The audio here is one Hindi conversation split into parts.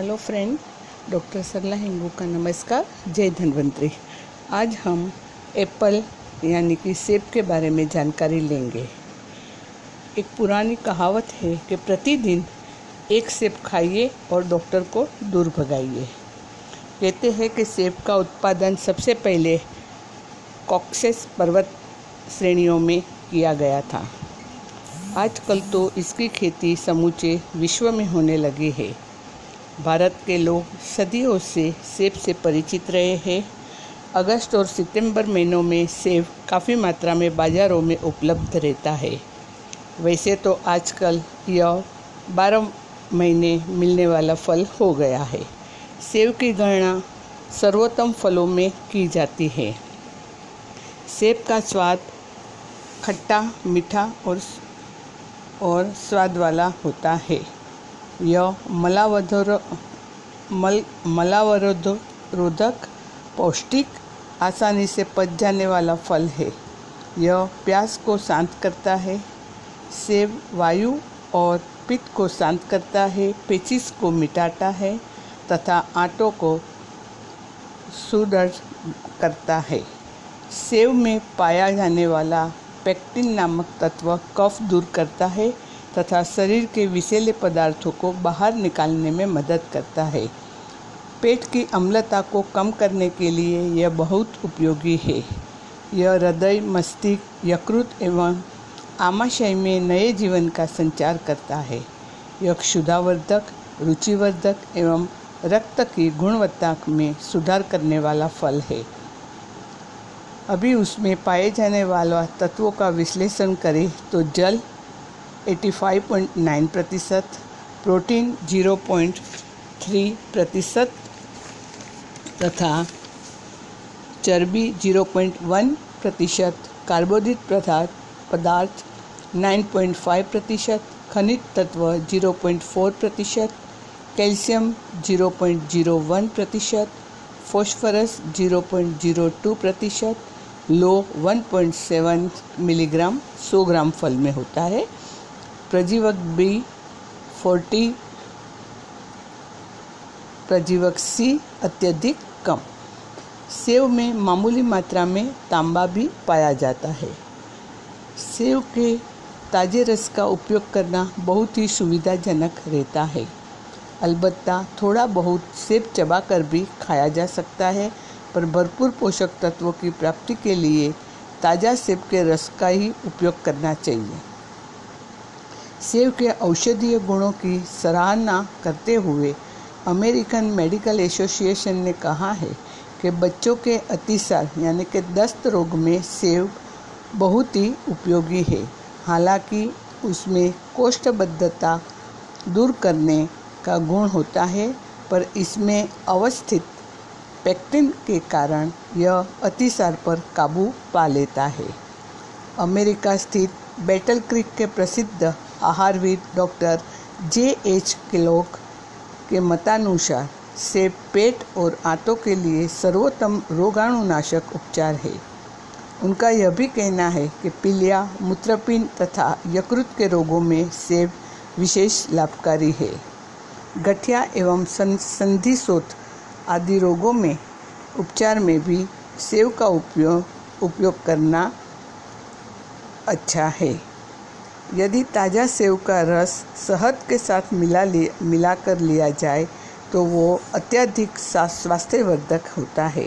Hello friend, doctor Sarla Hingu का नमस्कार, जय धन्वंतरी। आज हम एप्पल, यानी कि सेब के बारे में जानकारी लेंगे। एक पुरानी कहावत है कि प्रतिदिन एक सेब खाइए और डॉक्टर को दूर भगाइए। कहते हैं कि सेब का उत्पादन सबसे पहले कॉक्सेस पर्वत श्रेणियों में किया गया था। आजकल तो इसकी खेती समूचे विश्व में होने लगी है। भारत के लोग सदियों से सेब से परिचित रहे हैं। अगस्त और सितंबर महीनों में सेब काफ़ी मात्रा में बाज़ारों में उपलब्ध रहता है। वैसे तो आजकल यह बारह महीने मिलने वाला फल हो गया है। सेब की गणना सर्वोत्तम फलों में की जाती है। सेब का स्वाद खट्टा, मीठा और और स्वाद वाला होता है। यह मलावधर, मल मलावरोधक पौष्टिक आसानी से पच जाने वाला फल है। यह प्यास को शांत करता है, सेब, वायु और पित्त को शांत करता है, पेचिस को मिटाता है तथा आटों को सुदृढ़ करता है। सेब में पाया जाने वाला पेक्टिन नामक तत्व कफ दूर करता है तथा शरीर के विषैले पदार्थों को बाहर निकालने में मदद करता है। पेट की अम्लता को कम करने के लिए यह बहुत उपयोगी है। यह हृदय, मस्तिष्क, यकृत एवं आमाशय में नए जीवन का संचार करता है। यह क्षुधावर्धक, रुचिवर्धक एवं रक्त की गुणवत्ता में सुधार करने वाला फल है। अभी उसमें पाए जाने वाला तत्वों का विश्लेषण करें तो जल 85.9 प्रतिशत, प्रोटीन 0.3 प्रतिशत, तथा चर्बी 0.1 प्रतिशत, कार्बोदित पदार्थ पदार्थ 9.5 प्रतिशत, खनिज तत्व 0.4 प्रतिशत, कैल्शियम 0.01 प्रतिशत, फॉस्फोरस 0.02 प्रतिशत, लो 1.7 मिलीग्राम 100 ग्राम फल में होता है। प्रजीवक बी 40 प्रजीवक सी, अत्यधिक कम। सेव में मामूली मात्रा में तांबा भी पाया जाता है। सेव के ताजे रस का उपयोग करना बहुत ही सुविधाजनक रहता है। अलबत्ता थोड़ा बहुत सेब चबाकर भी खाया जा सकता है, पर भरपूर पोषक तत्वों की प्राप्ति के लिए ताज़ा सेब के रस का ही उपयोग करना चाहिए। सेब के औषधीय गुणों की सराहना करते हुए अमेरिकन मेडिकल एसोसिएशन ने कहा है कि बच्चों के अतिसार यानी कि दस्त रोग में सेब बहुत ही उपयोगी है। हालाँकि उसमें कोष्ठबद्धता दूर करने का गुण होता है, पर इसमें अवस्थित पेक्टिन के कारण यह अतिसार पर काबू पा लेता है। अमेरिका स्थित बैटल क्रिक के प्रसिद्ध आहारविद डॉक्टर जे एच किलोक के मतानुसार से पेट और आंतों के लिए सर्वोत्तम रोगाणुनाशक उपचार है उनका यह भी कहना है कि पीलिया मूत्रपिंड तथा यकृत के रोगों में सेब विशेष लाभकारी है गठिया एवं संधि सोत आदि रोगों में उपचार में भी सेब का उपयोग उपयोग करना अच्छा है यदि ताज़ा सेव का रस शहद के साथ मिला लिया मिलाकर लिया जाए तो वो अत्यधिक स्वास्थ्यवर्धक होता है।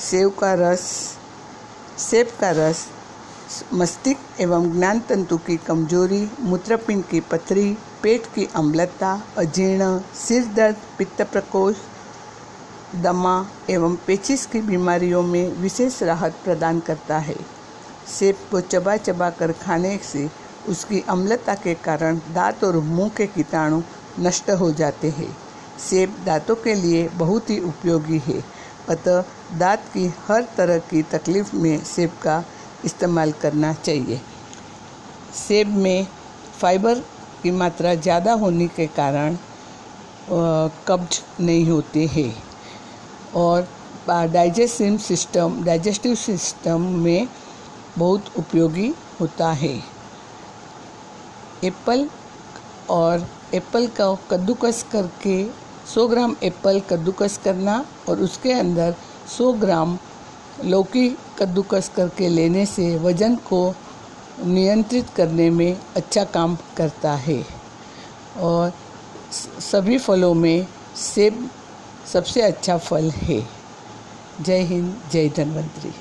सेव का रस, सेब का रस, मस्तिष्क एवं ज्ञान तंतु की कमज़ोरी, मूत्रपिंड की पथरी, पेट की अम्लता, अजीर्ण, सिर दर्द, पित्त प्रकोष दमा एवं पेचिस की बीमारियों में विशेष राहत प्रदान करता है। सेब को चबा चबा कर खाने से उसकी अम्लता के कारण दांत और मुँह के कीटाणु नष्ट हो जाते हैं। सेब दांतों के लिए बहुत ही उपयोगी है। अतः दांत की हर तरह की तकलीफ़ में सेब का इस्तेमाल करना चाहिए। सेब में फाइबर की मात्रा ज़्यादा होने के कारण कब्ज नहीं होते हैं और डाइजेस्टिव सिस्टम डाइजेस्टिव सिस्टम में बहुत उपयोगी होता है। एप्पल और एप्पल का कद्दूकस करके 100 ग्राम एप्पल कद्दूकस करना और उसके अंदर 100 ग्राम लौकी कद्दूकस करके लेने से वज़न को नियंत्रित करने में अच्छा काम करता है। और सभी फलों में सेब सबसे अच्छा फल है। जय हिंद, जय धन्वंतरी।